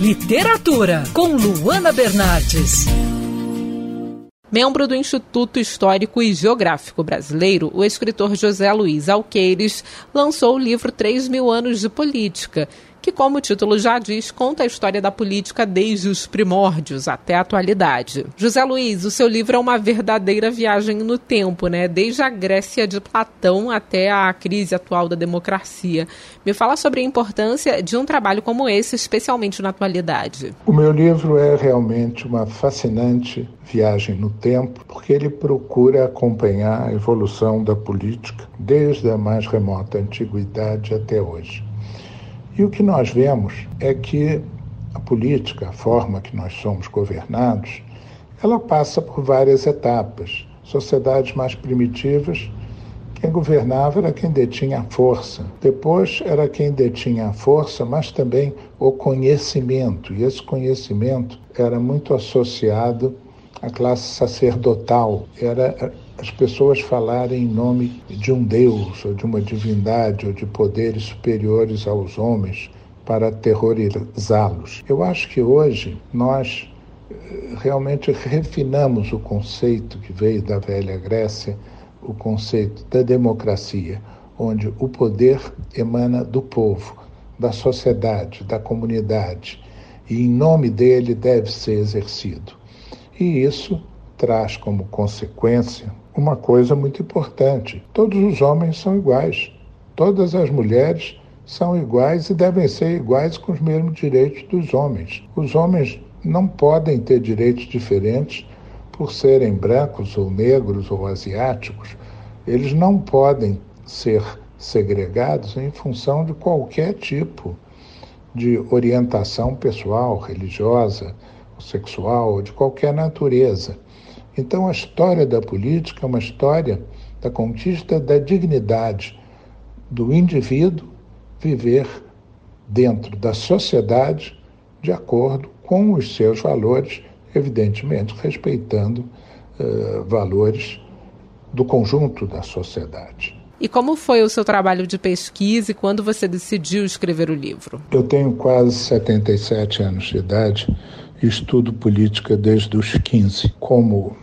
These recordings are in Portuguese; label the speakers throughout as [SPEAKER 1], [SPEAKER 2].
[SPEAKER 1] Literatura, com Luana Bernardes.
[SPEAKER 2] Membro do Instituto Histórico e Geográfico Brasileiro, o escritor José Luiz Alqueires lançou o livro Três Mil Anos de Política, que, como o título já diz, conta a história da política desde os primórdios até a atualidade. José Luiz, o seu livro é uma verdadeira viagem no tempo, né? Desde a Grécia de Platão até a crise atual da democracia. Me fala sobre a importância de um trabalho como esse, especialmente na atualidade.
[SPEAKER 3] O meu livro é realmente uma fascinante viagem no tempo, porque ele procura acompanhar a evolução da política desde a mais remota antiguidade até hoje. E o que nós vemos é que a política, a forma que nós somos governados, ela passa por várias etapas. Sociedades mais primitivas, quem governava era quem detinha a força. Depois era quem detinha a força, mas também o conhecimento. E esse conhecimento era muito associado à classe sacerdotal. Era as pessoas falarem em nome de um Deus, ou de uma divindade, ou de poderes superiores aos homens para aterrorizá-los. Eu acho que hoje nós eh, realmente refinamos o conceito que veio da velha Grécia, o conceito da democracia, onde o poder emana do povo, da sociedade, da comunidade, e em nome dele deve ser exercido. E isso traz como consequência uma coisa muito importante: todos os homens são iguais, todas as mulheres são iguais e devem ser iguais com os mesmos direitos dos homens. Os homens não podem ter direitos diferentes por serem brancos ou negros ou asiáticos. Eles não podem ser segregados em função de qualquer tipo de orientação pessoal, religiosa, sexual de qualquer natureza. Então, a história da política é uma história da conquista da dignidade do indivíduo viver dentro da sociedade de acordo com os seus valores, evidentemente respeitando uh, valores do conjunto da sociedade.
[SPEAKER 2] E como foi o seu trabalho de pesquisa e quando você decidiu escrever o livro?
[SPEAKER 3] Eu tenho quase 77 anos de idade e estudo política desde os 15. Como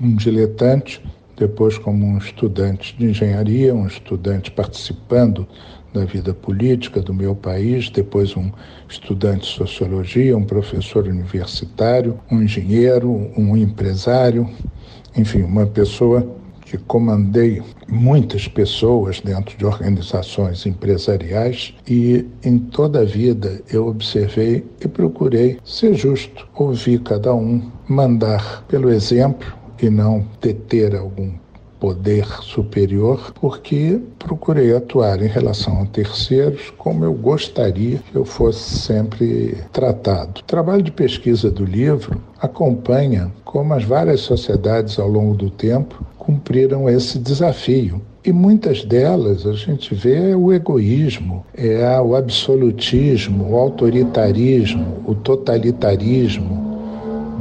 [SPEAKER 3] um diletante, depois como um estudante de engenharia, um estudante participando da vida política do meu país, depois um estudante de sociologia, um professor universitário, um engenheiro, um empresário, enfim, uma pessoa que comandei muitas pessoas dentro de organizações empresariais e em toda a vida eu observei e procurei ser justo, ouvir cada um, mandar pelo exemplo e não deter algum poder superior, porque procurei atuar em relação a terceiros como eu gostaria que eu fosse sempre tratado. O trabalho de pesquisa do livro acompanha como as várias sociedades ao longo do tempo cumpriram esse desafio. E muitas delas a gente vê o egoísmo, é o absolutismo, o autoritarismo, o totalitarismo,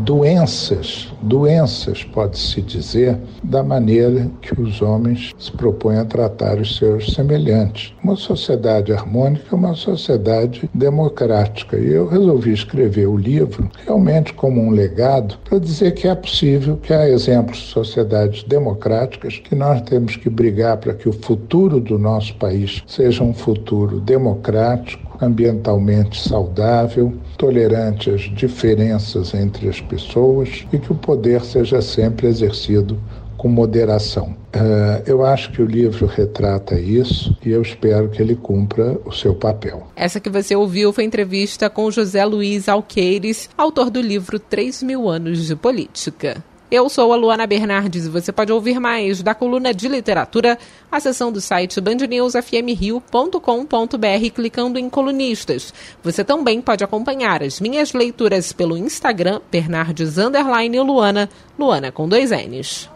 [SPEAKER 3] doenças, doenças, pode-se dizer, da maneira que os homens se propõem a tratar os seus semelhantes. Uma sociedade harmônica é uma sociedade democrática. E eu resolvi escrever o livro realmente como um legado para dizer que é possível, que há exemplos de sociedades democráticas, que nós temos que brigar para que o futuro do nosso país seja um futuro democrático ambientalmente saudável, tolerante às diferenças entre as pessoas e que o poder seja sempre exercido com moderação. Uh, eu acho que o livro retrata isso e eu espero que ele cumpra o seu papel.
[SPEAKER 2] Essa que você ouviu foi entrevista com José Luiz Alqueires, autor do livro Três Mil Anos de Política. Eu sou a Luana Bernardes e você pode ouvir mais da coluna de literatura acessando do site bandnewsfmrio.com.br clicando em colunistas. Você também pode acompanhar as minhas leituras pelo Instagram Bernardes Luana, Luana com dois N's.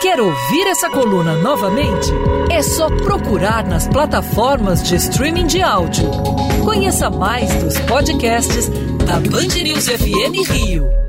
[SPEAKER 1] Quer ouvir essa coluna novamente? É só procurar nas plataformas de streaming de áudio. Conheça mais dos podcasts da Band News FM Rio.